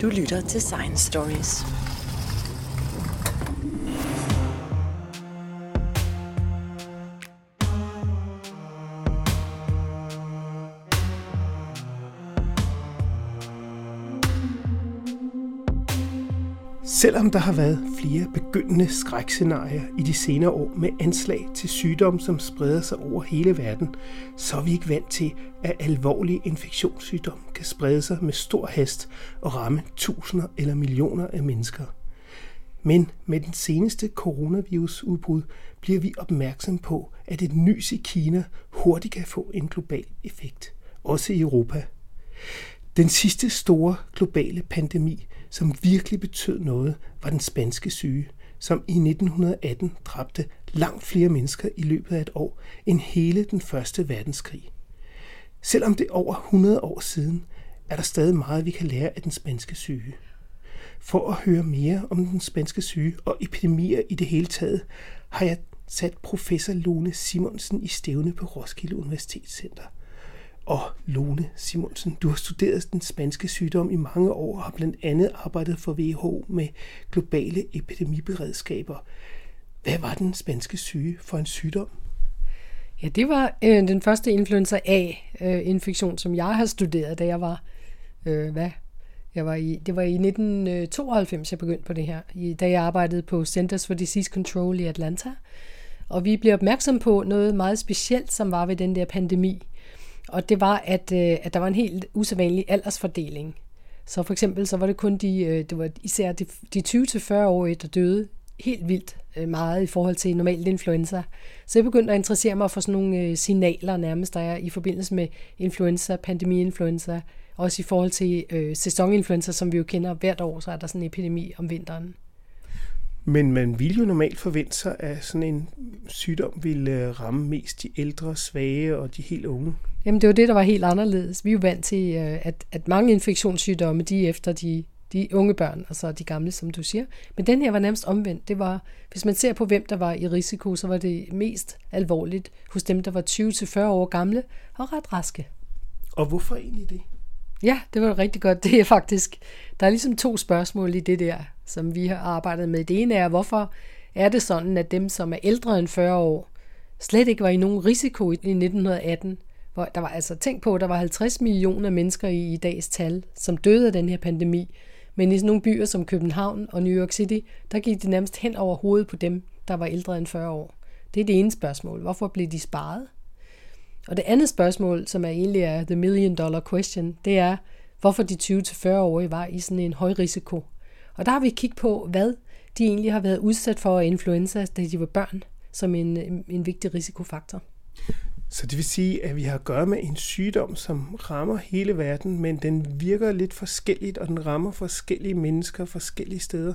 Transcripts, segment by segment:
Du lytter til Science Stories. Selvom der har været flere begyndende skrækscenarier i de senere år med anslag til sygdomme, som spreder sig over hele verden, så er vi ikke vant til, at alvorlige infektionssygdomme kan sprede sig med stor hast og ramme tusinder eller millioner af mennesker. Men med den seneste coronavirusudbrud bliver vi opmærksom på, at et nys i Kina hurtigt kan få en global effekt, også i Europa. Den sidste store globale pandemi som virkelig betød noget, var den spanske syge, som i 1918 dræbte langt flere mennesker i løbet af et år end hele den første verdenskrig. Selvom det er over 100 år siden, er der stadig meget, vi kan lære af den spanske syge. For at høre mere om den spanske syge og epidemier i det hele taget, har jeg sat professor Lone Simonsen i stævne på Roskilde Universitetscenter – og Lone Simonsen, du har studeret den spanske sygdom i mange år og har blandt andet arbejdet for WHO med globale epidemiberedskaber. Hvad var den spanske syge for en sygdom? Ja, det var øh, den første influenza A-infektion, øh, som jeg har studeret, da jeg var, øh, hvad? Jeg var i, det var i 1992, øh, jeg begyndte på det her, i, da jeg arbejdede på Centers for Disease Control i Atlanta. Og vi blev opmærksom på noget meget specielt, som var ved den der pandemi, og det var, at, øh, at der var en helt usædvanlig aldersfordeling. Så for eksempel så var det kun de, øh, det var især de, de 20-40-årige, der døde helt vildt øh, meget i forhold til normalt influenza. Så jeg begyndte at interessere mig for sådan nogle øh, signaler nærmest, der er i forbindelse med influenza, pandemi-influenza, også i forhold til øh, sæsoninfluenza, som vi jo kender hvert år, så er der sådan en epidemi om vinteren. Men man ville jo normalt forvente sig, at sådan en sygdom ville ramme mest de ældre, svage og de helt unge. Jamen det var det, der var helt anderledes. Vi er jo vant til, øh, at, at mange infektionssygdomme, de er efter de, de unge børn, og så de gamle, som du siger. Men den her var nærmest omvendt. Det var, hvis man ser på, hvem der var i risiko, så var det mest alvorligt hos dem, der var 20-40 år gamle og ret raske. Og hvorfor egentlig det? Ja, det var rigtig godt. Det er faktisk, der er ligesom to spørgsmål i det der, som vi har arbejdet med. Det ene er, hvorfor er det sådan, at dem, som er ældre end 40 år, slet ikke var i nogen risiko i 1918, hvor der var altså, tænk på, at der var 50 millioner mennesker i, i dags tal, som døde af den her pandemi. Men i sådan nogle byer som København og New York City, der gik det nærmest hen over hovedet på dem, der var ældre end 40 år. Det er det ene spørgsmål. Hvorfor blev de sparet? Og det andet spørgsmål, som er egentlig er the million dollar question, det er, hvorfor de 20-40-årige var i sådan en høj risiko. Og der har vi kigget på, hvad de egentlig har været udsat for influenza, da de var børn, som en, en vigtig risikofaktor. Så det vil sige, at vi har at gøre med en sygdom, som rammer hele verden, men den virker lidt forskelligt, og den rammer forskellige mennesker forskellige steder.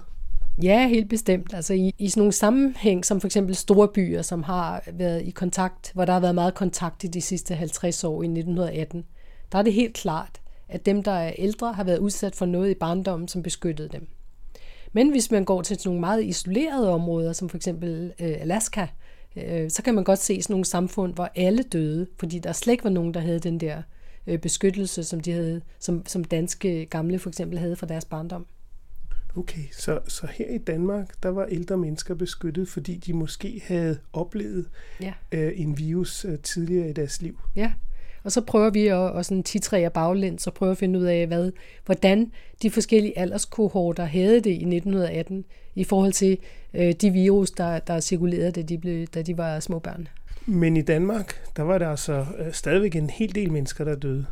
Ja, helt bestemt. Altså i, i sådan nogle sammenhæng, som for eksempel store byer, som har været i kontakt, hvor der har været meget kontakt i de sidste 50 år i 1918, der er det helt klart, at dem, der er ældre, har været udsat for noget i barndommen, som beskyttede dem. Men hvis man går til nogle meget isolerede områder, som for eksempel øh, Alaska, øh, så kan man godt se sådan nogle samfund, hvor alle døde, fordi der slet ikke var nogen, der havde den der øh, beskyttelse, som de havde, som, som danske gamle for eksempel havde fra deres barndom. Okay, så, så her i Danmark, der var ældre mennesker beskyttet, fordi de måske havde oplevet ja. øh, en virus øh, tidligere i deres liv. Ja, og så prøver vi at, at sådan titrære baglæns og prøve at finde ud af, hvad, hvordan de forskellige alderskohorter havde det i 1918 i forhold til øh, de virus, der, der cirkulerede, da de, blev, da de var små børn. Men i Danmark, der var der altså øh, stadigvæk en hel del mennesker, der døde.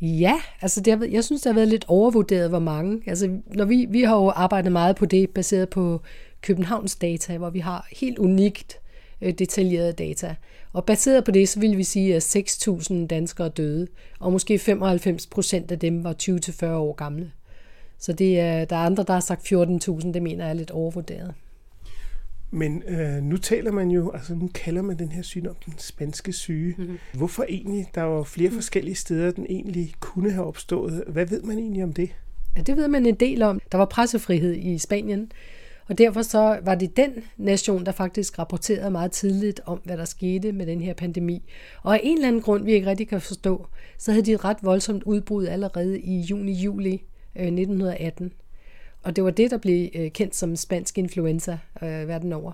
Ja, altså det har, jeg synes, det har været lidt overvurderet, hvor mange. Altså, når vi, vi har jo arbejdet meget på det, baseret på Københavns data, hvor vi har helt unikt detaljerede data. Og baseret på det, så vil vi sige, at 6.000 danskere døde, og måske 95 procent af dem var 20-40 år gamle. Så det er, der er andre, der har sagt 14.000, det mener jeg er lidt overvurderet. Men øh, nu taler man jo, altså nu kalder man den her sygdom den spanske syge. Mm-hmm. Hvorfor egentlig? Der var flere forskellige steder, den egentlig kunne have opstået. Hvad ved man egentlig om det? Ja, det ved man en del om. Der var pressefrihed i Spanien, og derfor så var det den nation, der faktisk rapporterede meget tidligt om, hvad der skete med den her pandemi. Og af en eller anden grund, vi ikke rigtig kan forstå, så havde de et ret voldsomt udbrud allerede i juni-juli 1918. Øh, Og det var det, der blev øh, kendt som spansk influenza øh, verden over.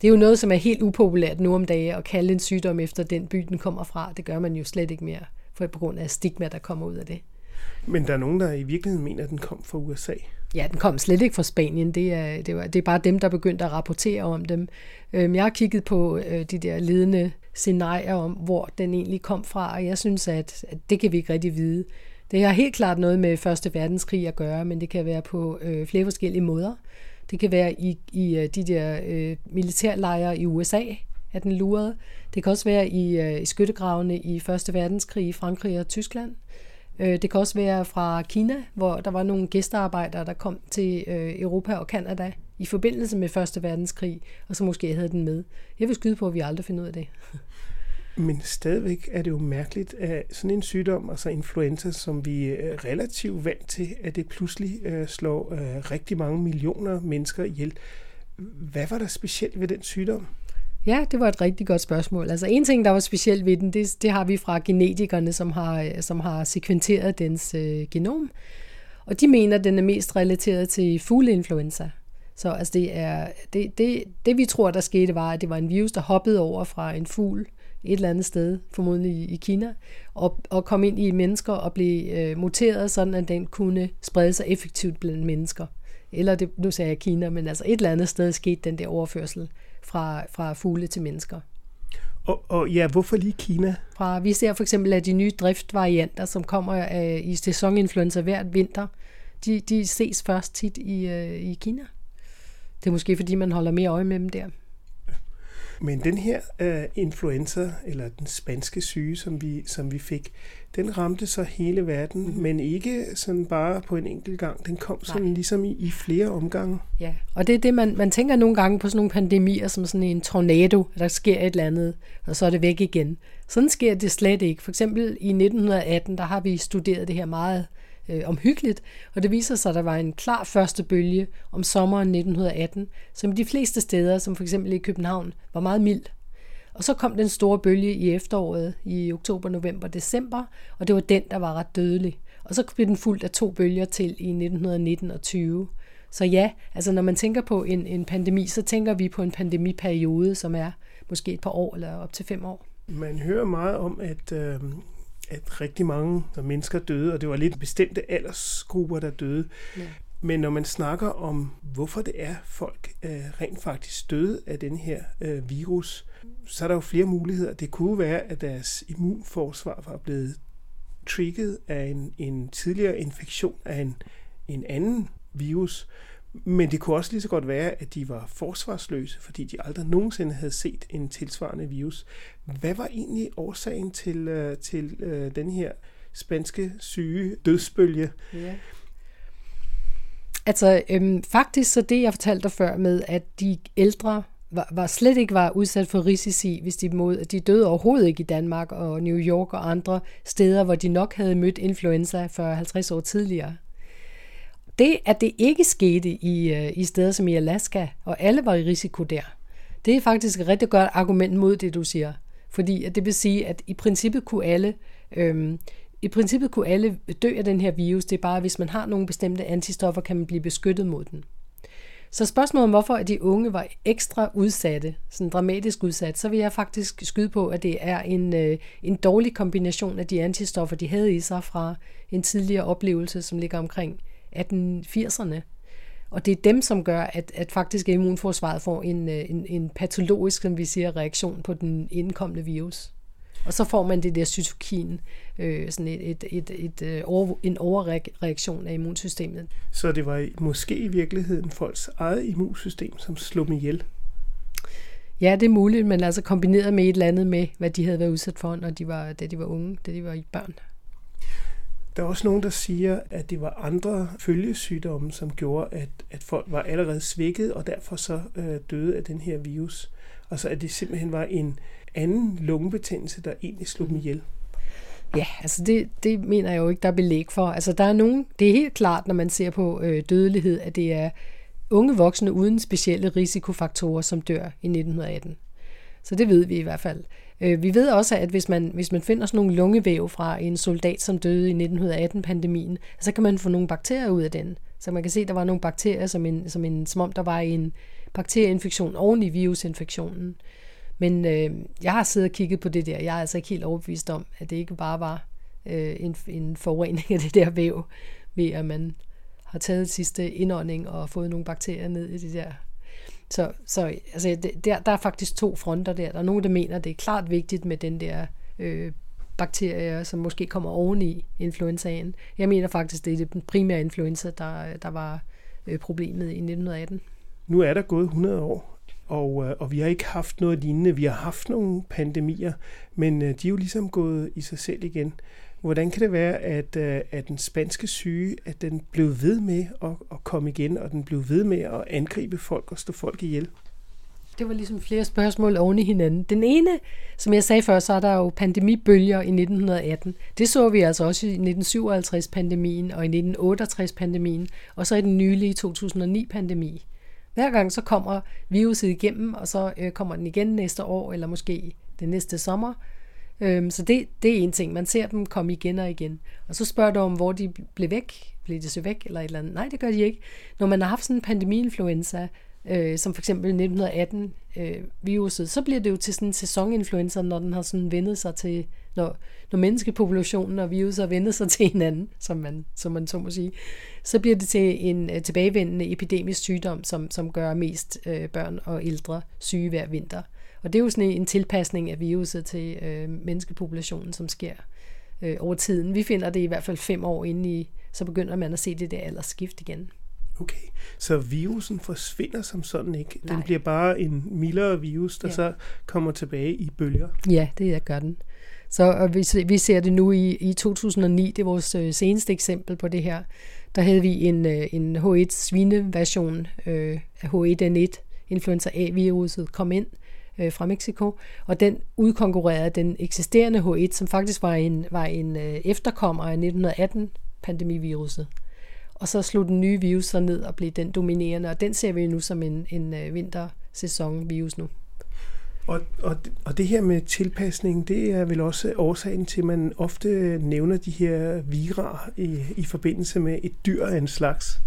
Det er jo noget, som er helt upopulært nu om dagen, at kalde en sygdom efter den by, den kommer fra. Det gør man jo slet ikke mere, for på grund af stigma, der kommer ud af det. Men der er nogen, der i virkeligheden mener, at den kom fra USA. Ja, den kom slet ikke fra Spanien. Det er, det, var, det er bare dem, der begyndte at rapportere om dem. Øhm, jeg har kigget på øh, de der ledende scenarier om, hvor den egentlig kom fra, og jeg synes, at, at det kan vi ikke rigtig vide. Det har helt klart noget med Første Verdenskrig at gøre, men det kan være på øh, flere forskellige måder. Det kan være i, i øh, de der øh, militærlejre i USA, at den lurede. Det kan også være i, øh, i skyttegravene i Første Verdenskrig i Frankrig og Tyskland. Øh, det kan også være fra Kina, hvor der var nogle gæstearbejdere, der kom til øh, Europa og Kanada i forbindelse med Første Verdenskrig, og så måske havde den med. Jeg vil skyde på, at vi aldrig finder ud af det. Men stadigvæk er det jo mærkeligt, at sådan en sygdom, altså influenza, som vi er relativt vant til, at det pludselig slår rigtig mange millioner mennesker ihjel. Hvad var der specielt ved den sygdom? Ja, det var et rigtig godt spørgsmål. Altså en ting, der var specielt ved den, det, det har vi fra genetikerne, som har, øh, som har sekventeret dens øh, genom. Og de mener, at den er mest relateret til fugleinfluenza. Så altså det, er, det, det, det vi tror, der skete, var, at det var en virus, der hoppede over fra en fugl et eller andet sted, formodentlig i Kina, og, og kom ind i mennesker og blev øh, muteret, sådan at den kunne sprede sig effektivt blandt mennesker. Eller det, nu sagde jeg Kina, men altså et eller andet sted skete den der overførsel fra, fra fugle til mennesker. Og, og ja, hvorfor lige Kina? Fra, vi ser for eksempel, at de nye driftvarianter, som kommer øh, i sæsoninfluenza hvert vinter, de, de ses først tit i, øh, i Kina. Det er måske, fordi man holder mere øje med dem der. Men den her uh, influenza, eller den spanske syge, som vi, som vi fik, den ramte så hele verden, mm-hmm. men ikke sådan bare på en enkelt gang. Den kom sådan Nej. ligesom i, i flere omgange. Ja, og det er det, man, man tænker nogle gange på sådan nogle pandemier, som sådan en tornado, der sker et eller andet, og så er det væk igen. Sådan sker det slet ikke. For eksempel i 1918, der har vi studeret det her meget øh, øh, omhyggeligt, og det viser sig, at der var en klar første bølge om sommeren 1918, som de fleste steder, som for eksempel i København, var meget mild. Og så kom den store bølge i efteråret i oktober, november, december, og det var den, der var ret dødelig. Og så blev den fuldt af to bølger til i 1919 og 20. Så ja, altså når man tænker på en, en pandemi, så tænker vi på en pandemiperiode, som er måske et par år eller op til fem år. Man hører meget om, at øh, at rigtig mange mennesker døde, og det var lidt bestemte aldersgrupper, der døde. Ja. Men når man snakker om, hvorfor det er, folk øh, rent faktisk døde af den her øh, virus, så er der jo flere muligheder. Det kunne være, at deres immunforsvar var blevet trigget af en, en tidligere infektion af en, en anden virus, men det kunne også lige så godt være, at de var forsvarsløse, fordi de aldrig nogensinde havde set en tilsvarende virus. Hvad var egentlig årsagen til, øh, til øh, den her spanske syge dødsbølge? Ja. Altså øhm, faktisk så det, jeg fortalte dig før med, at de ældre var, var slet ikke var udsat for risici, hvis de, mod, de døde overhovedet ikke i Danmark og New York og andre steder, hvor de nok havde mødt influenza for 50 år tidligere. Det, at det ikke skete i, øh, i steder som i Alaska, og alle var i risiko der, det er faktisk et rigtig godt argument mod det, du siger. Fordi at det vil sige, at i princippet kunne alle, øhm, i princippet kunne alle dø af den her virus. Det er bare, at hvis man har nogle bestemte antistoffer, kan man blive beskyttet mod den. Så spørgsmålet om, hvorfor at de unge var ekstra udsatte, sådan dramatisk udsat, så vil jeg faktisk skyde på, at det er en, øh, en dårlig kombination af de antistoffer, de havde i sig fra en tidligere oplevelse, som ligger omkring 1880'erne. Og det er dem, som gør, at, at faktisk immunforsvaret får en, øh, en, en patologisk, som vi siger, reaktion på den indkommende virus. Og så får man det der cytokin, øh, sådan et, et, et, et, øh, over, en overreaktion af immunsystemet. Så det var måske i virkeligheden folks eget immunsystem, som slog dem ihjel? Ja, det er muligt, men altså kombineret med et eller andet med, hvad de havde været udsat for, når de var, da de var unge, da de var i børn. Der er også nogen, der siger, at det var andre følgesygdomme, som gjorde, at, at folk var allerede svækket, og derfor så øh, døde af den her virus. Altså at det simpelthen var en anden lungebetændelse, der egentlig slog dem ihjel. Ja, altså det, det mener jeg jo ikke, der er belæg for. Altså der er nogen, det er helt klart, når man ser på øh, dødelighed, at det er unge voksne uden specielle risikofaktorer, som dør i 1918. Så det ved vi i hvert fald. Øh, vi ved også, at hvis man, hvis man finder sådan nogle lungevæv fra en soldat, som døde i 1918-pandemien, så kan man få nogle bakterier ud af den. Så man kan se, at der var nogle bakterier, som, en, som, en, som om der var en bakterieinfektion oven i virusinfektionen. Men øh, jeg har siddet og kigget på det der. Jeg er altså ikke helt overbevist om, at det ikke bare var øh, en, en forurening af det der væv, ved at man har taget sidste indånding og fået nogle bakterier ned i det der. Så, så altså, der, der er faktisk to fronter der. Der er nogen, der mener, at det er klart vigtigt med den der øh, bakterier, som måske kommer oveni influenzaen. Jeg mener faktisk, det er den primære influenza, der, der var øh, problemet i 1918. Nu er der gået 100 år, og, øh, og vi har ikke haft noget lignende. Vi har haft nogle pandemier, men øh, de er jo ligesom gået i sig selv igen. Hvordan kan det være, at, øh, at den spanske syge, at den blev ved med at, at komme igen, og den blev ved med at angribe folk og stå folk ihjel? Det var ligesom flere spørgsmål oven i hinanden. Den ene, som jeg sagde før, så er der jo pandemibølger i 1918. Det så vi altså også i 1957-pandemien og i 1968-pandemien, og så i den nylige 2009-pandemi. Hver gang så kommer viruset igennem, og så øh, kommer den igen næste år, eller måske den næste sommer. Øhm, så det, det er en ting. Man ser dem komme igen og igen. Og så spørger du om, hvor de blev væk. Blev de så væk, eller et eller andet? Nej, det gør de ikke. Når man har haft sådan en pandemi-influenza, øh, som for eksempel 1918 øh, viruset, så bliver det jo til sådan en sæsoninfluenza, når den har sådan vendet sig til, når, når menneskepopulationen og viruset har vendet sig til hinanden, som man, som man så må sige, så bliver det til en øh, tilbagevendende epidemisk sygdom, som, som gør mest øh, børn og ældre syge hver vinter. Og det er jo sådan en tilpasning af viruset til øh, menneskepopulationen, som sker øh, over tiden. Vi finder det i hvert fald fem år inde i, så begynder man at se det der aldersskift igen. Okay, så virusen forsvinder som sådan ikke? Den Nej. bliver bare en mildere virus, der ja. så kommer tilbage i bølger? Ja, det gør den. Så og vi, vi ser det nu i, i 2009, det er vores øh, seneste eksempel på det her. Der havde vi en, øh, en H1 svineversion øh, af H1N1, influenza A-viruset, kom ind øh, fra Mexico, og den udkonkurrerede den eksisterende H1, som faktisk var en, var en øh, efterkommer af 1918 pandemiviruset. Og så slog den nye virus så ned og blev den dominerende, og den ser vi nu som en, en øh, vintersæson virus nu. Og, og, og det her med tilpasning, det er vel også årsagen til, at man ofte nævner de her virer i, i forbindelse med et dyr af en slags.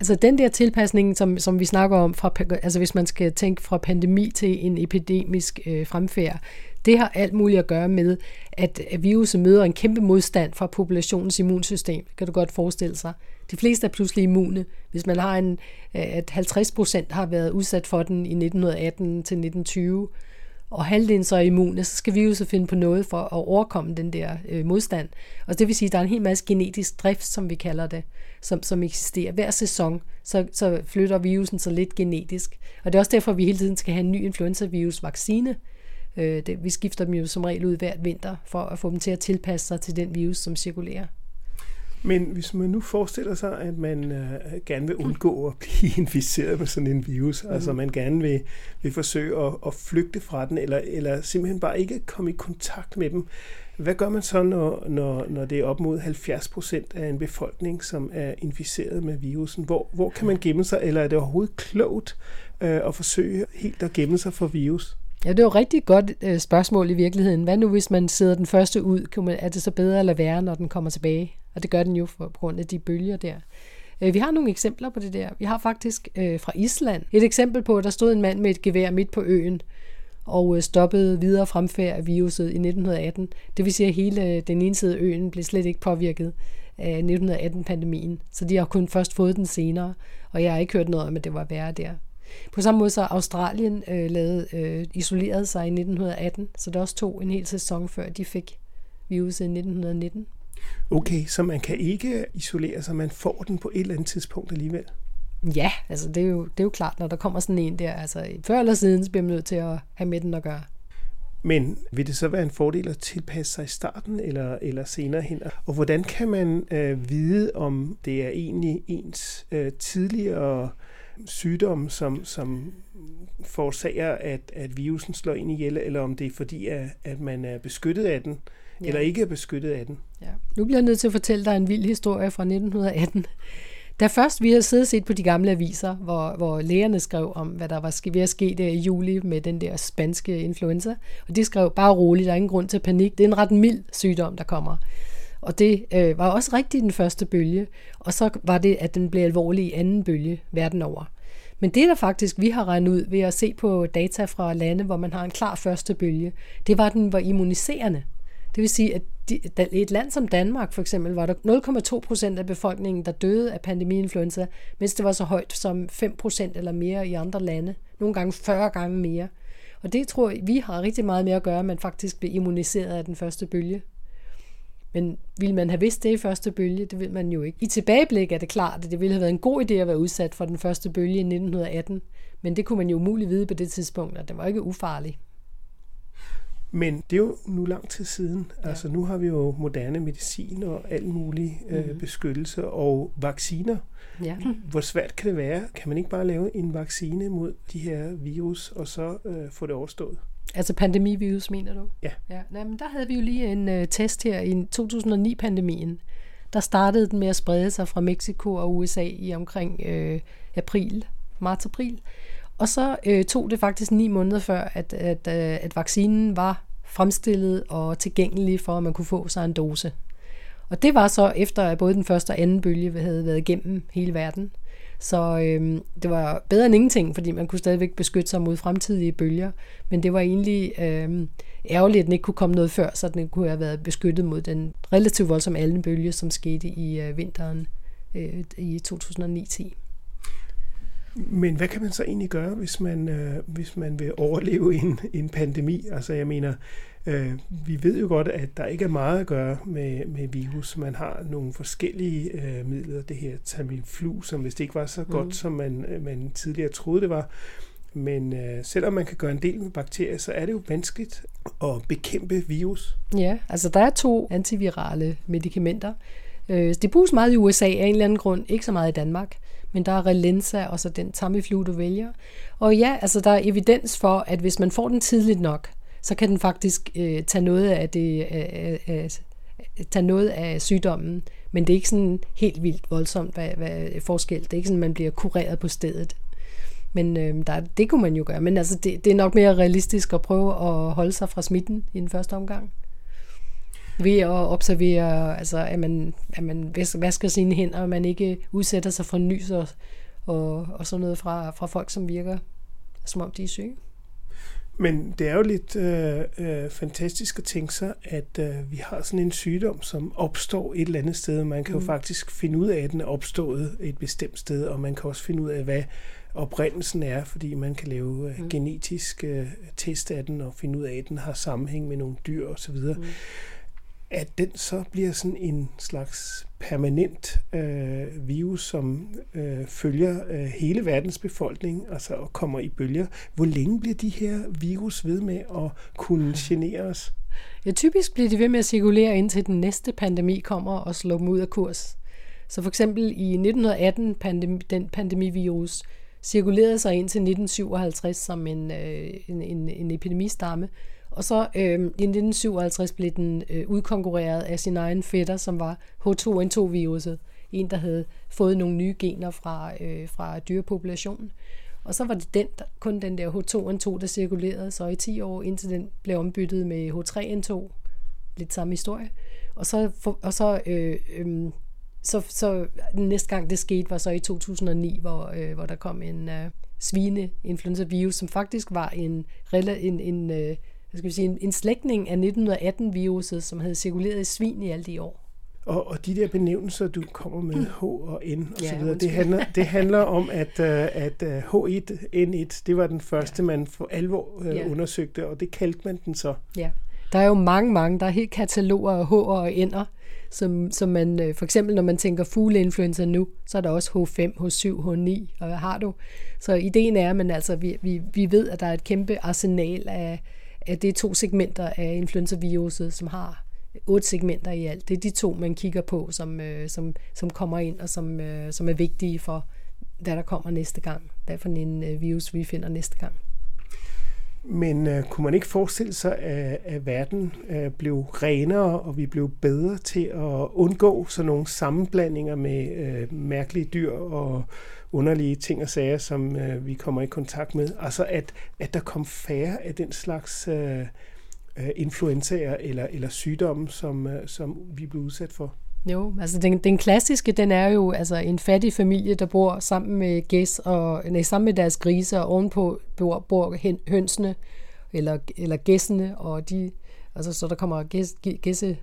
Altså den der tilpasning, som, som vi snakker om, fra, altså hvis man skal tænke fra pandemi til en epidemisk øh, fremfærd, det har alt muligt at gøre med, at viruset møder en kæmpe modstand fra populationens immunsystem. Kan du godt forestille sig. De fleste er pludselig immune. Hvis man har en, at 50 procent har været udsat for den i 1918 til 1920, og halvdelen så er immune, så skal vi jo så finde på noget for at overkomme den der øh, modstand. Og det vil sige, at der er en hel masse genetisk drift, som vi kalder det, som, som eksisterer. Hver sæson, så, så flytter virusen så lidt genetisk. Og det er også derfor, at vi hele tiden skal have en ny influenza-virus-vaccine. Øh, det, vi skifter dem jo som regel ud hvert vinter, for at få dem til at tilpasse sig til den virus, som cirkulerer. Men hvis man nu forestiller sig, at man øh, gerne vil undgå at blive inficeret med sådan en virus, mm. altså man gerne vil, vil forsøge at, at flygte fra den, eller, eller simpelthen bare ikke komme i kontakt med dem, hvad gør man så, når, når, når det er op mod 70 procent af en befolkning, som er inficeret med virusen? Hvor, hvor kan man gemme sig, eller er det overhovedet klogt øh, at forsøge helt at gemme sig for virus? Ja, det er jo et rigtig godt øh, spørgsmål i virkeligheden. Hvad nu, hvis man sidder den første ud? Er det så bedre eller værre, når den kommer tilbage? Og det gør den jo for, på grund af de bølger der. Øh, vi har nogle eksempler på det der. Vi har faktisk øh, fra Island et eksempel på, at der stod en mand med et gevær midt på øen og øh, stoppede videre fremfærd af viruset i 1918. Det vil sige, at hele øh, den ene side af øen blev slet ikke påvirket af 1918-pandemien. Så de har kun først fået den senere, og jeg har ikke hørt noget om, at det var værre der. På samme måde så Australien øh, lavede, øh, isolerede sig i 1918, så det også tog en hel sæson før de fik viruset i 1919. Okay, så man kan ikke isolere sig, man får den på et eller andet tidspunkt alligevel? Ja, altså det er, jo, det er jo klart, når der kommer sådan en der, altså før eller siden, så bliver man nødt til at have med den at gøre. Men vil det så være en fordel at tilpasse sig i starten eller, eller senere hen? Og hvordan kan man øh, vide, om det er egentlig ens øh, tidligere sygdom, som, som forårsager, at, at virusen slår ind i ihjel, eller om det er fordi, at, at man er beskyttet af den, ja. eller ikke er beskyttet af den? Ja. Nu bliver jeg nødt til at fortælle dig en vild historie fra 1918. Da først vi havde siddet og set på de gamle aviser, hvor, hvor lægerne skrev om, hvad der var ved at ske der i juli med den der spanske influenza, og de skrev bare roligt, der er ingen grund til panik. Det er en ret mild sygdom, der kommer. Og det øh, var også rigtigt den første bølge, og så var det, at den blev alvorlig i anden bølge verden over. Men det, der faktisk vi har regnet ud ved at se på data fra lande, hvor man har en klar første bølge, det var, at den var immuniserende. Det vil sige, at i et land som Danmark for eksempel, var der 0,2 procent af befolkningen, der døde af pandemiinfluenza, mens det var så højt som 5 procent eller mere i andre lande. Nogle gange 40 gange mere. Og det tror jeg, vi har rigtig meget med at gøre, at man faktisk blev immuniseret af den første bølge. Men ville man have vidst det i første bølge? Det vil man jo ikke. I tilbageblik er det klart, at det ville have været en god idé at være udsat for den første bølge i 1918. Men det kunne man jo umuligt vide på det tidspunkt, og det var ikke ufarlig. Men det er jo nu lang tid siden. Ja. Altså nu har vi jo moderne medicin og alt mulig øh, mm-hmm. beskyttelse og vacciner. Ja. Hvor svært kan det være? Kan man ikke bare lave en vaccine mod de her virus, og så øh, få det overstået? Altså pandemivirus, mener du? Ja. ja. Nej, men der havde vi jo lige en uh, test her i 2009-pandemien. Der startede den med at sprede sig fra Mexico og USA i omkring øh, april, marts-april. Og så øh, tog det faktisk ni måneder før, at, at, øh, at vaccinen var fremstillet og tilgængelig for, at man kunne få sig en dose. Og det var så efter, at både den første og anden bølge havde været igennem hele verden. Så øh, det var bedre end ingenting, fordi man kunne stadigvæk beskytte sig mod fremtidige bølger. Men det var egentlig øh, ærgerligt, at den ikke kunne komme noget før, så den kunne have været beskyttet mod den relativt voldsomme aldenbølge, som skete i øh, vinteren øh, i 2009-10. Men hvad kan man så egentlig gøre, hvis man, øh, hvis man vil overleve en, en pandemi? Altså jeg mener, øh, vi ved jo godt, at der ikke er meget at gøre med, med virus. Man har nogle forskellige øh, midler, det her Tamiflu, som hvis det ikke var så godt, mm. som man, øh, man tidligere troede, det var. Men øh, selvom man kan gøre en del med bakterier, så er det jo vanskeligt at bekæmpe virus. Ja, altså der er to antivirale medicamenter. Øh, det bruges meget i USA af en eller anden grund, ikke så meget i Danmark men der er Relenza og så den Tamiflu, du vælger. Og ja, altså der er evidens for, at hvis man får den tidligt nok, så kan den faktisk øh, tage noget af det, øh, øh, øh tage noget af sygdommen, men det er ikke sådan helt vildt voldsomt hvad, hvad forskel. Det er ikke sådan, at man bliver kureret på stedet. Men øh, der, det kunne man jo gøre. Men altså, det, det er nok mere realistisk at prøve at holde sig fra smitten i den første omgang ved at observere, altså, at man, at man vasker sine hænder, og man ikke udsætter sig for nys og, og, og sådan noget fra, fra folk, som virker, som om de er syge. Men det er jo lidt øh, øh, fantastisk at tænke sig, at øh, vi har sådan en sygdom, som opstår et eller andet sted. Man kan mm. jo faktisk finde ud af, at den er opstået et bestemt sted, og man kan også finde ud af, hvad oprindelsen er, fordi man kan lave øh, mm. genetisk øh, test af den og finde ud af, at den har sammenhæng med nogle dyr osv. Mm at den så bliver sådan en slags permanent øh, virus, som øh, følger øh, hele verdens befolkning altså, og kommer i bølger. Hvor længe bliver de her virus ved med at kunne genere os? Ja, typisk bliver de ved med at cirkulere indtil den næste pandemi kommer og slår dem ud af kurs. Så for eksempel i 1918, pandemi, den pandemivirus cirkulerede sig indtil 1957 som en, øh, en, en, en epidemistamme, og så øh, i 1957 blev den øh, udkonkurreret af sin egen fætter, som var H2N2-viruset. En, der havde fået nogle nye gener fra, øh, fra dyrepopulationen. Og så var det den, der, kun den der H2N2, der cirkulerede så i 10 år, indtil den blev ombyttet med H3N2. Lidt samme historie. Og så, for, og så, øh, øh, så, så den næste gang det skete, var så i 2009, hvor, øh, hvor der kom en øh, svine-influenza-virus, som faktisk var en, en, en øh, hvad skal vi sige, en, en slægtning af 1918-viruset, som havde cirkuleret i svin i alle de år. Og, og de der benævnelser, du kommer med, H og N og ja, så videre, det handler, det handler om, at, uh, at uh, H1N1, det var den første, ja. man for alvor uh, ja. undersøgte, og det kaldte man den så. Ja, der er jo mange, mange, der er helt kataloger af H og N'er, som, som man, for eksempel når man tænker fugleinfluenza nu, så er der også H5, H7, H9, og hvad har du? Så ideen er, at altså, vi, vi, vi ved, at der er et kæmpe arsenal af, at det er to segmenter af influenza-viruset, som har otte segmenter i alt. Det er de to, man kigger på, som, øh, som, som kommer ind og som, øh, som er vigtige for, hvad der kommer næste gang. Hvad for en øh, virus vi finder næste gang. Men øh, kunne man ikke forestille sig, at, at verden øh, blev renere, og vi blev bedre til at undgå sådan nogle sammenblandinger med øh, mærkelige dyr og underlige ting og sager, som øh, vi kommer i kontakt med? Altså at, at der kom færre af den slags øh, øh influenzaer eller, eller sygdomme, som, øh, som vi blev udsat for? Jo, altså den, den klassiske, den er jo altså en fattig familie, der bor sammen med gæs og nej, sammen med deres grise, og ovenpå bor, bor hønsene eller, eller gæssene, og de, altså så der kommer gæs, gæsse,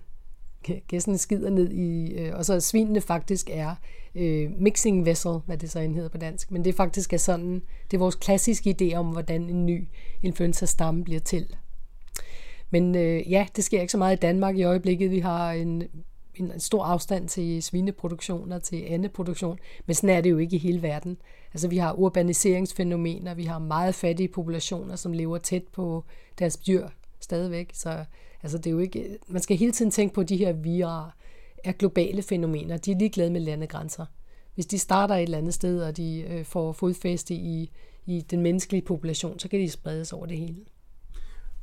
gæssene skider ned i, øh, og så svinene faktisk er øh, mixing vessel, hvad det så hedder på dansk, men det faktisk er sådan, det er vores klassiske idé om, hvordan en ny influenza-stamme bliver til. Men øh, ja, det sker ikke så meget i Danmark i øjeblikket. Vi har en en stor afstand til svineproduktion og til andeproduktion, men sådan er det jo ikke i hele verden. Altså vi har urbaniseringsfænomener, vi har meget fattige populationer, som lever tæt på deres dyr stadigvæk, så altså det er jo ikke, man skal hele tiden tænke på, at de her virer er globale fænomener, de er ligeglade med landegrænser. Hvis de starter et eller andet sted, og de øh, får fodfæste i, i den menneskelige population, så kan de spredes over det hele.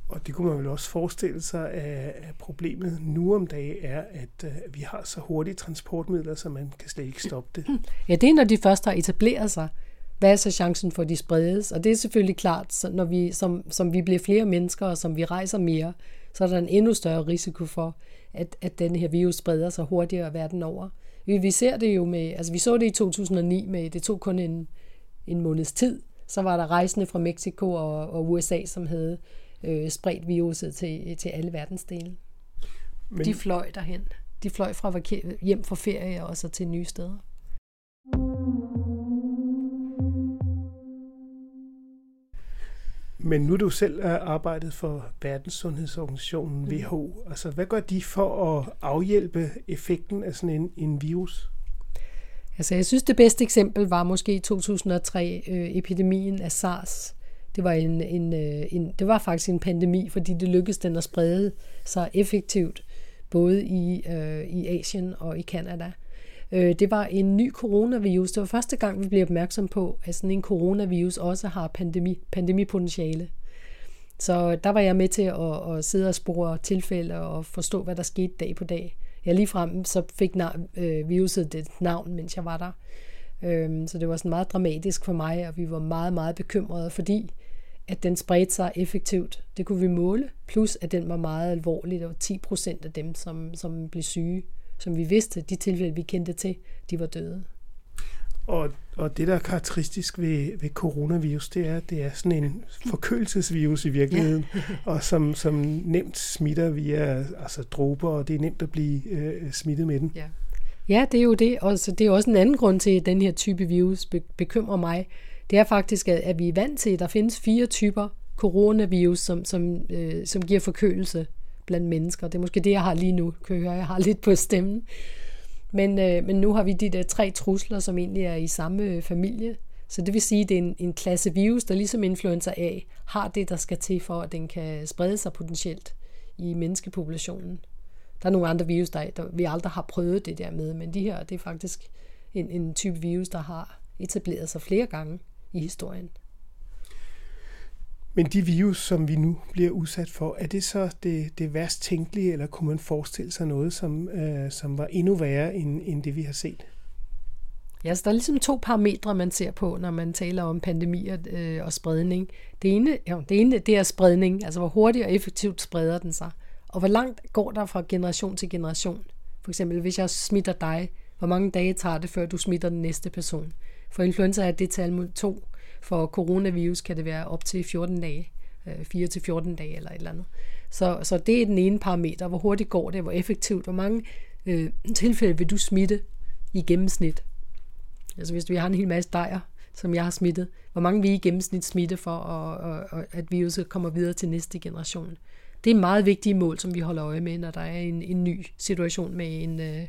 Og det kunne man vel også forestille sig, at problemet nu om dagen er, at øh, vi har så hurtige transportmidler, så man kan slet ikke stoppe det. Ja, det er, når de først har etableret sig. Hvad er så chancen for, at de spredes? Og det er selvfølgelig klart, så når vi, som, som vi bliver flere mennesker, og som vi rejser mere, så er der en endnu større risiko for, at, at den her virus spreder sig hurtigere verden over. Vi, vi ser det jo med, altså vi så det i 2009 med, det tog kun en, en måneds tid, så var der rejsende fra Mexico og, og USA, som havde øh, spredt viruset til, til alle verdensdele. Men... De fløj derhen. De fløj fra hjem fra ferie og så til nye steder. Men nu du selv arbejdet for Verdenssundhedsorganisationen WHO. Mm. Altså, hvad gør de for at afhjælpe effekten af sådan en, en virus? Altså, jeg synes, det bedste eksempel var måske 2003 øh, epidemien af SARS, det var, en, en, øh, en, det var faktisk en pandemi, fordi det lykkedes den at sprede sig effektivt, både i, øh, i Asien og i Kanada. Øh, det var en ny coronavirus. Det var første gang, vi blev opmærksom på, at sådan en coronavirus også har pandemi, pandemipotentiale. Så der var jeg med til at, at sidde og spore tilfælde og forstå, hvad der skete dag på dag. Jeg lige frem så fik nav- øh, viruset det navn, mens jeg var der. Øh, så det var sådan meget dramatisk for mig, og vi var meget, meget bekymrede, fordi at den spredte sig effektivt. Det kunne vi måle, plus at den var meget alvorlig. Der var 10 procent af dem, som, som blev syge, som vi vidste, de tilfælde, vi kendte til, de var døde. Og, og det, der er karakteristisk ved, ved coronavirus, det er, at det er sådan en forkølelsesvirus i virkeligheden, ja. og som, som nemt smitter via altså dråber, og det er nemt at blive øh, smittet med den. Ja. ja, det er jo det, og så det er også en anden grund til, at den her type virus bekymrer mig det er faktisk, at vi er vant til, at der findes fire typer coronavirus, som, som, øh, som giver forkølelse blandt mennesker. Det er måske det, jeg har lige nu, kan jeg høre. Jeg har lidt på stemmen. Men, øh, men nu har vi de der tre trusler, som egentlig er i samme øh, familie. Så det vil sige, at det er en, en klasse virus, der ligesom influenza A, har det, der skal til for, at den kan sprede sig potentielt i menneskepopulationen. Der er nogle andre virus, der, der vi aldrig har prøvet det der med, men de her, det er faktisk en, en type virus, der har etableret sig flere gange i historien. Men de virus, som vi nu bliver udsat for, er det så det, det værst tænkelige, eller kunne man forestille sig noget, som, øh, som var endnu værre end, end det, vi har set? Ja, så der er ligesom to parametre, man ser på, når man taler om pandemier øh, og spredning. Det ene, ja, det ene det er spredning, altså hvor hurtigt og effektivt spreder den sig. Og hvor langt går der fra generation til generation? For eksempel, hvis jeg smitter dig, hvor mange dage tager det, før du smitter den næste person? For influenza er det tal 2. For coronavirus kan det være op til 14 dage. Øh, 4 til 14 dage eller et eller andet. Så, så det er den ene parameter. Hvor hurtigt går det? Hvor effektivt? Hvor mange øh, tilfælde vil du smitte i gennemsnit? Altså hvis vi har en hel masse dejer, som jeg har smittet, hvor mange vil I i gennemsnit smitte for, at, at, at viruset kommer videre til næste generation? Det er meget vigtige mål, som vi holder øje med, når der er en, en ny situation med en, øh,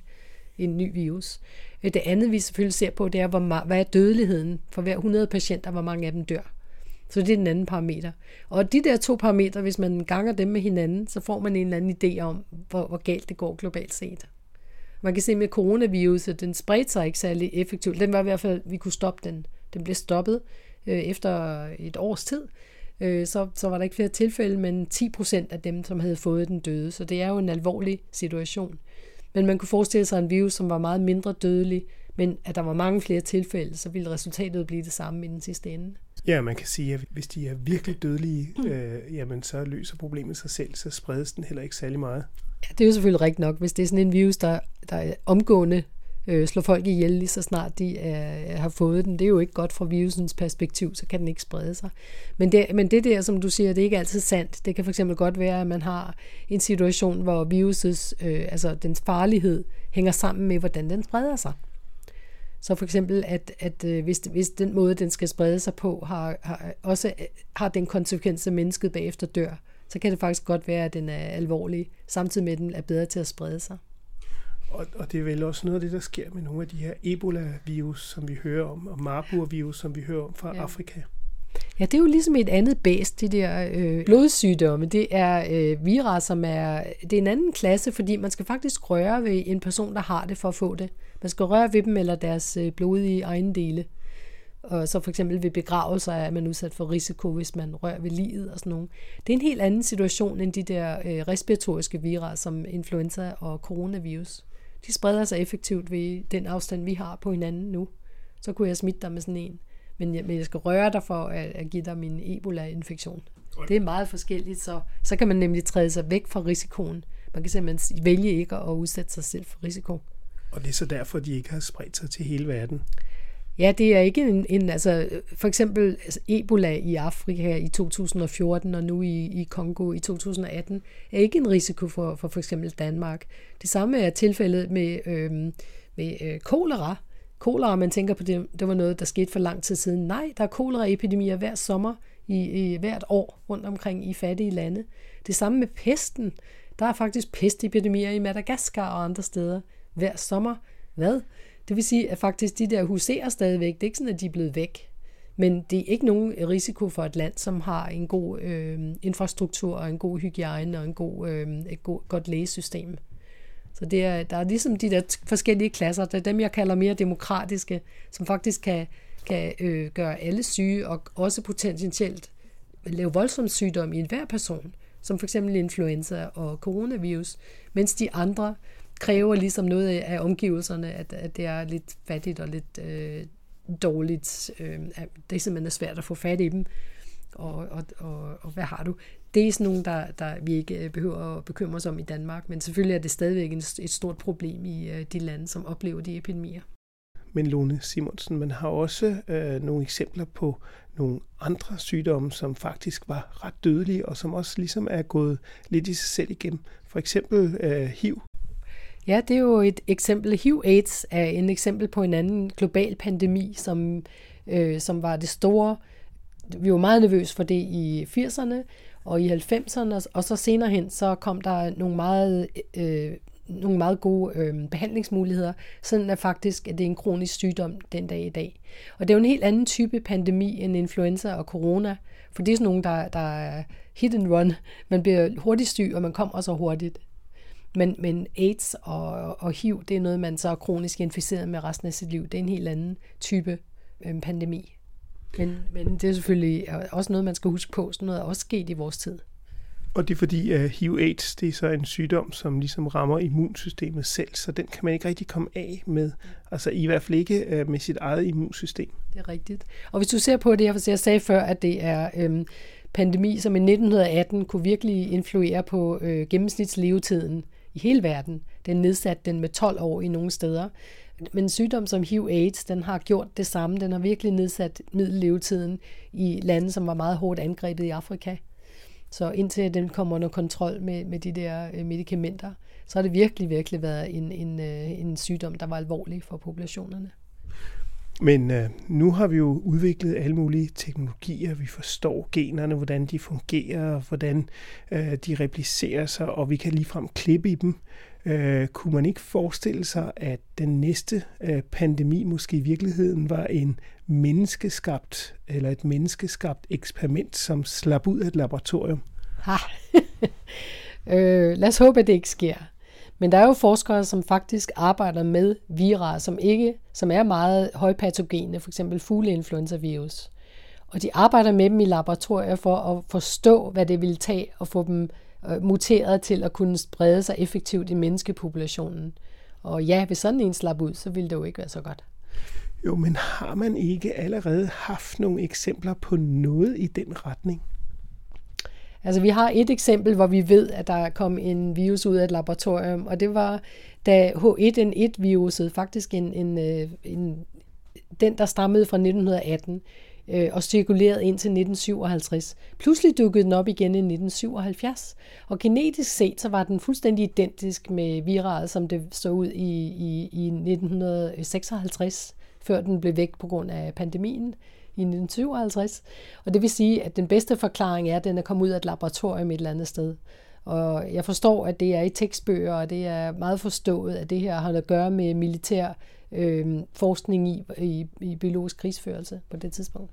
en ny virus. Øh, det andet, vi selvfølgelig ser på, det er, hvor, hvad er dødeligheden for hver 100 patienter, hvor mange af dem dør. Så det er den anden parameter. Og de der to parametre, hvis man ganger dem med hinanden, så får man en eller anden idé om, hvor, hvor galt det går globalt set. Man kan se med coronaviruset, den spredte sig ikke særlig effektivt. Den var i hvert fald, vi kunne stoppe den. Den blev stoppet øh, efter et års tid. øh, så, så var der ikke flere tilfælde, men 10 procent af dem, som havde fået den døde. Så det er jo en alvorlig situation. Men man kunne forestille sig en virus, som var meget mindre dødelig, men at der var mange flere tilfælde, så ville resultatet blive det samme i den sidste ende. Ja, man kan sige, at hvis de er virkelig dødelige, øh, jamen så løser problemet sig selv, så spredes den heller ikke særlig meget. Ja, det er jo selvfølgelig rigtigt nok. Hvis det er sådan en virus, der, der er omgående øh, slå folk ihjel lige så snart de er, har fået den. Det er jo ikke godt fra virusens perspektiv, så kan den ikke sprede sig. Men det, men det der, som du siger, det er ikke altid sandt. Det kan fx godt være, at man har en situation, hvor virusets, øh, altså dens farlighed, hænger sammen med, hvordan den spreder sig. Så for eksempel, at, at øh, hvis, hvis den måde, den skal sprede sig på, har, har, også øh, har den konsekvens, at mennesket bagefter dør, så kan det faktisk godt være, at den er alvorlig, samtidig med, at den er bedre til at sprede sig. Og, og det er vel også noget af det, der sker med nogle af de her Ebola-virus, som vi hører om, og Marburg-virus, som vi hører om fra ja. Afrika. Ja, det er jo ligesom et andet bæs, de der øh, blodsygdomme. Det er øh, vira, som er, det er en anden klasse, fordi man skal faktisk røre ved en person, der har det for at få det. Man skal røre ved dem eller deres øh, blodige ejendele. Og så for eksempel ved begravelser er man udsat for risiko, hvis man rører ved livet og sådan noget. Det er en helt anden situation end de der øh, respiratoriske vira, som influenza og coronavirus. De spreder sig effektivt ved den afstand, vi har på hinanden nu. Så kunne jeg smitte dig med sådan en. Men jeg, men jeg skal røre dig for at, at give dig min Ebola-infektion. Det er meget forskelligt, så, så kan man nemlig træde sig væk fra risikoen. Man kan simpelthen vælge ikke at udsætte sig selv for risiko. Og det er så derfor, de ikke har spredt sig til hele verden. Ja, det er ikke en, en altså for eksempel altså, Ebola i Afrika i 2014 og nu i, i Kongo i 2018 er ikke en risiko for for, for eksempel Danmark. Det samme er tilfældet med, øh, med øh, kolera. Kolera, man tænker på det, det var noget, der skete for lang tid siden. Nej, der er koleraepidemier hver sommer i, i hvert år rundt omkring i fattige lande. Det samme med pesten. Der er faktisk pestepidemier i Madagaskar og andre steder hver sommer. Hvad? Det vil sige, at faktisk de der huserer stadigvæk. Det er ikke sådan, at de er blevet væk. Men det er ikke nogen risiko for et land, som har en god øh, infrastruktur og en god hygiejne og en god, øh, et god, godt lægesystem. Så det er, der er ligesom de der forskellige klasser. Det er dem, jeg kalder mere demokratiske, som faktisk kan, kan øh, gøre alle syge og også potentielt lave voldsom sygdom i enhver person, som for eksempel influenza og coronavirus, mens de andre kræver ligesom noget af omgivelserne, at, at det er lidt fattigt og lidt øh, dårligt. Øh, det er svært at få fat i dem. Og, og, og, og hvad har du? Det er sådan nogle, der, der vi ikke øh, behøver at bekymre os om i Danmark, men selvfølgelig er det stadigvæk et stort problem i øh, de lande, som oplever de epidemier. Men Lone Simonsen, man har også øh, nogle eksempler på nogle andre sygdomme, som faktisk var ret dødelige, og som også ligesom er gået lidt i sig selv igennem. For eksempel øh, HIV, Ja, det er jo et eksempel. HIV-AIDS er en eksempel på en anden global pandemi, som, øh, som var det store. Vi var meget nervøse for det i 80'erne og i 90'erne, og så senere hen, så kom der nogle meget, øh, nogle meget gode øh, behandlingsmuligheder, sådan at faktisk at det er en kronisk sygdom den dag i dag. Og det er jo en helt anden type pandemi end influenza og corona, for det er sådan nogle, der, der er hit and run. Man bliver hurtigt syg, og man kommer så hurtigt. Men, men AIDS og, og HIV, det er noget, man så er kronisk inficeret med resten af sit liv. Det er en helt anden type øh, pandemi. Men, men det er selvfølgelig også noget, man skal huske på. Sådan noget er også sket i vores tid. Og det er fordi, at HIV-AIDS det er så en sygdom, som ligesom rammer immunsystemet selv, så den kan man ikke rigtig komme af med. Altså i hvert fald ikke øh, med sit eget immunsystem. Det er rigtigt. Og hvis du ser på det, jeg sagde før, at det er øhm, pandemi, som i 1918 kunne virkelig influere på øh, gennemsnitslevetiden i hele verden. Den nedsatte den med 12 år i nogle steder. Men sygdom som HIV-AIDS, den har gjort det samme. Den har virkelig nedsat middellevetiden i lande, som var meget hårdt angrebet i Afrika. Så indtil den kommer under kontrol med, med de der øh, medicamenter, så har det virkelig, virkelig været en, en, øh, en sygdom, der var alvorlig for populationerne. Men øh, nu har vi jo udviklet alle mulige teknologier. Vi forstår generne, hvordan de fungerer, hvordan øh, de replicerer sig, og vi kan ligefrem klippe i dem. Øh, kunne man ikke forestille sig, at den næste øh, pandemi måske i virkeligheden var en menneskeskabt eller et menneskeskabt eksperiment, som slap ud af et laboratorium? Ha. øh, lad os håbe, at det ikke sker. Men der er jo forskere, som faktisk arbejder med vira, som ikke, som er meget højpatogene, for eksempel fugleinfluenza-virus. Og de arbejder med dem i laboratorier for at forstå, hvad det vil tage at få dem øh, muteret til at kunne sprede sig effektivt i menneskepopulationen. Og ja, hvis sådan en slap ud, så ville det jo ikke være så godt. Jo, men har man ikke allerede haft nogle eksempler på noget i den retning? Altså vi har et eksempel, hvor vi ved, at der kom en virus ud af et laboratorium, og det var da H1N1-viruset, faktisk en, en, øh, en, den, der stammede fra 1918 øh, og cirkulerede indtil 1957. Pludselig dukkede den op igen i 1977, og genetisk set så var den fuldstændig identisk med viraet, som det så ud i, i, i 1956, før den blev væk på grund af pandemien i 1957. Og det vil sige, at den bedste forklaring er, at den er kommet ud af et laboratorium et eller andet sted. Og jeg forstår, at det er i tekstbøger, og det er meget forstået, at det her har at gøre med militær øh, forskning i, i, i biologisk krigsførelse på det tidspunkt.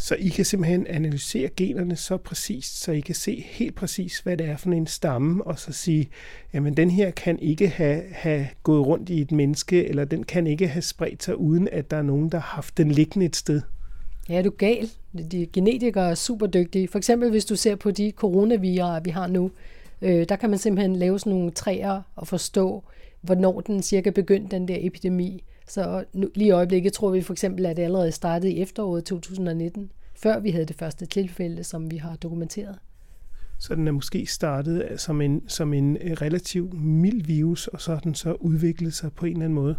Så I kan simpelthen analysere generne så præcist, så I kan se helt præcis, hvad det er for en stamme, og så sige, jamen den her kan ikke have, have gået rundt i et menneske, eller den kan ikke have spredt sig, uden at der er nogen, der har haft den liggende et sted. Ja, du gal. De genetikere er super dygtige. For eksempel hvis du ser på de coronavirer, vi har nu, øh, der kan man simpelthen lave sådan nogle træer og forstå, hvornår den cirka begyndte, den der epidemi. Så nu, lige i øjeblikket tror vi for eksempel, at det allerede startede i efteråret 2019, før vi havde det første tilfælde, som vi har dokumenteret. Så den er måske startet øh, som en, som en øh, relativt mild virus, og så har den så udviklet sig på en eller anden måde.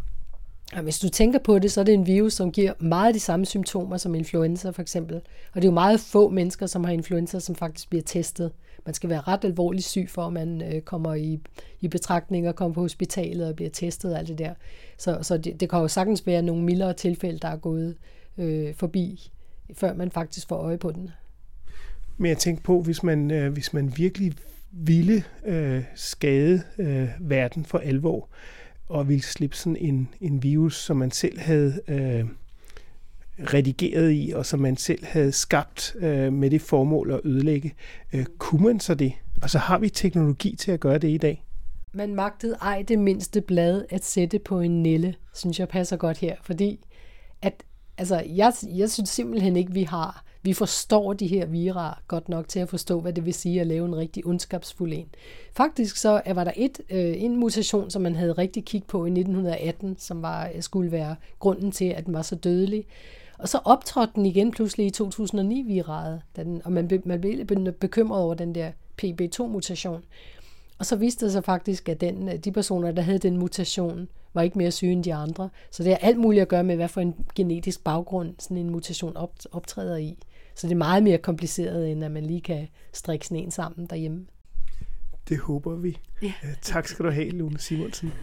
Og hvis du tænker på det, så er det en virus, som giver meget de samme symptomer som influenza for eksempel. Og det er jo meget få mennesker, som har influenza, som faktisk bliver testet. Man skal være ret alvorligt syg, for at man øh, kommer i, i betragtning og kommer på hospitalet og bliver testet og alt det der. Så, så det, det kan jo sagtens være nogle mildere tilfælde, der er gået øh, forbi, før man faktisk får øje på den. Men jeg tænker på, hvis man, øh, hvis man virkelig ville øh, skade øh, verden for alvor, og ville slippe sådan en, en virus, som man selv havde øh, redigeret i, og som man selv havde skabt øh, med det formål at ødelægge. Øh, kunne man så det? Og så har vi teknologi til at gøre det i dag. Man magtede ej det mindste blad at sætte på en nille, synes jeg passer godt her, fordi at, altså, jeg, jeg synes simpelthen ikke, vi har vi forstår de her vira godt nok til at forstå, hvad det vil sige at lave en rigtig ondskabsfuld en. Faktisk så var der et, øh, en mutation, som man havde rigtig kig på i 1918, som var, øh, skulle være grunden til, at den var så dødelig. Og så optrådte den igen pludselig i 2009-viraet, og man, be, man blev bekymret over den der PB2-mutation. Og så viste det sig faktisk, at den, øh, de personer, der havde den mutation, var ikke mere syge end de andre. Så det har alt muligt at gøre med, hvad for en genetisk baggrund sådan en mutation optræder i. Så det er meget mere kompliceret, end at man lige kan strikke sådan en sammen derhjemme. Det håber vi. Ja. Tak skal du have, Lone Simonsen.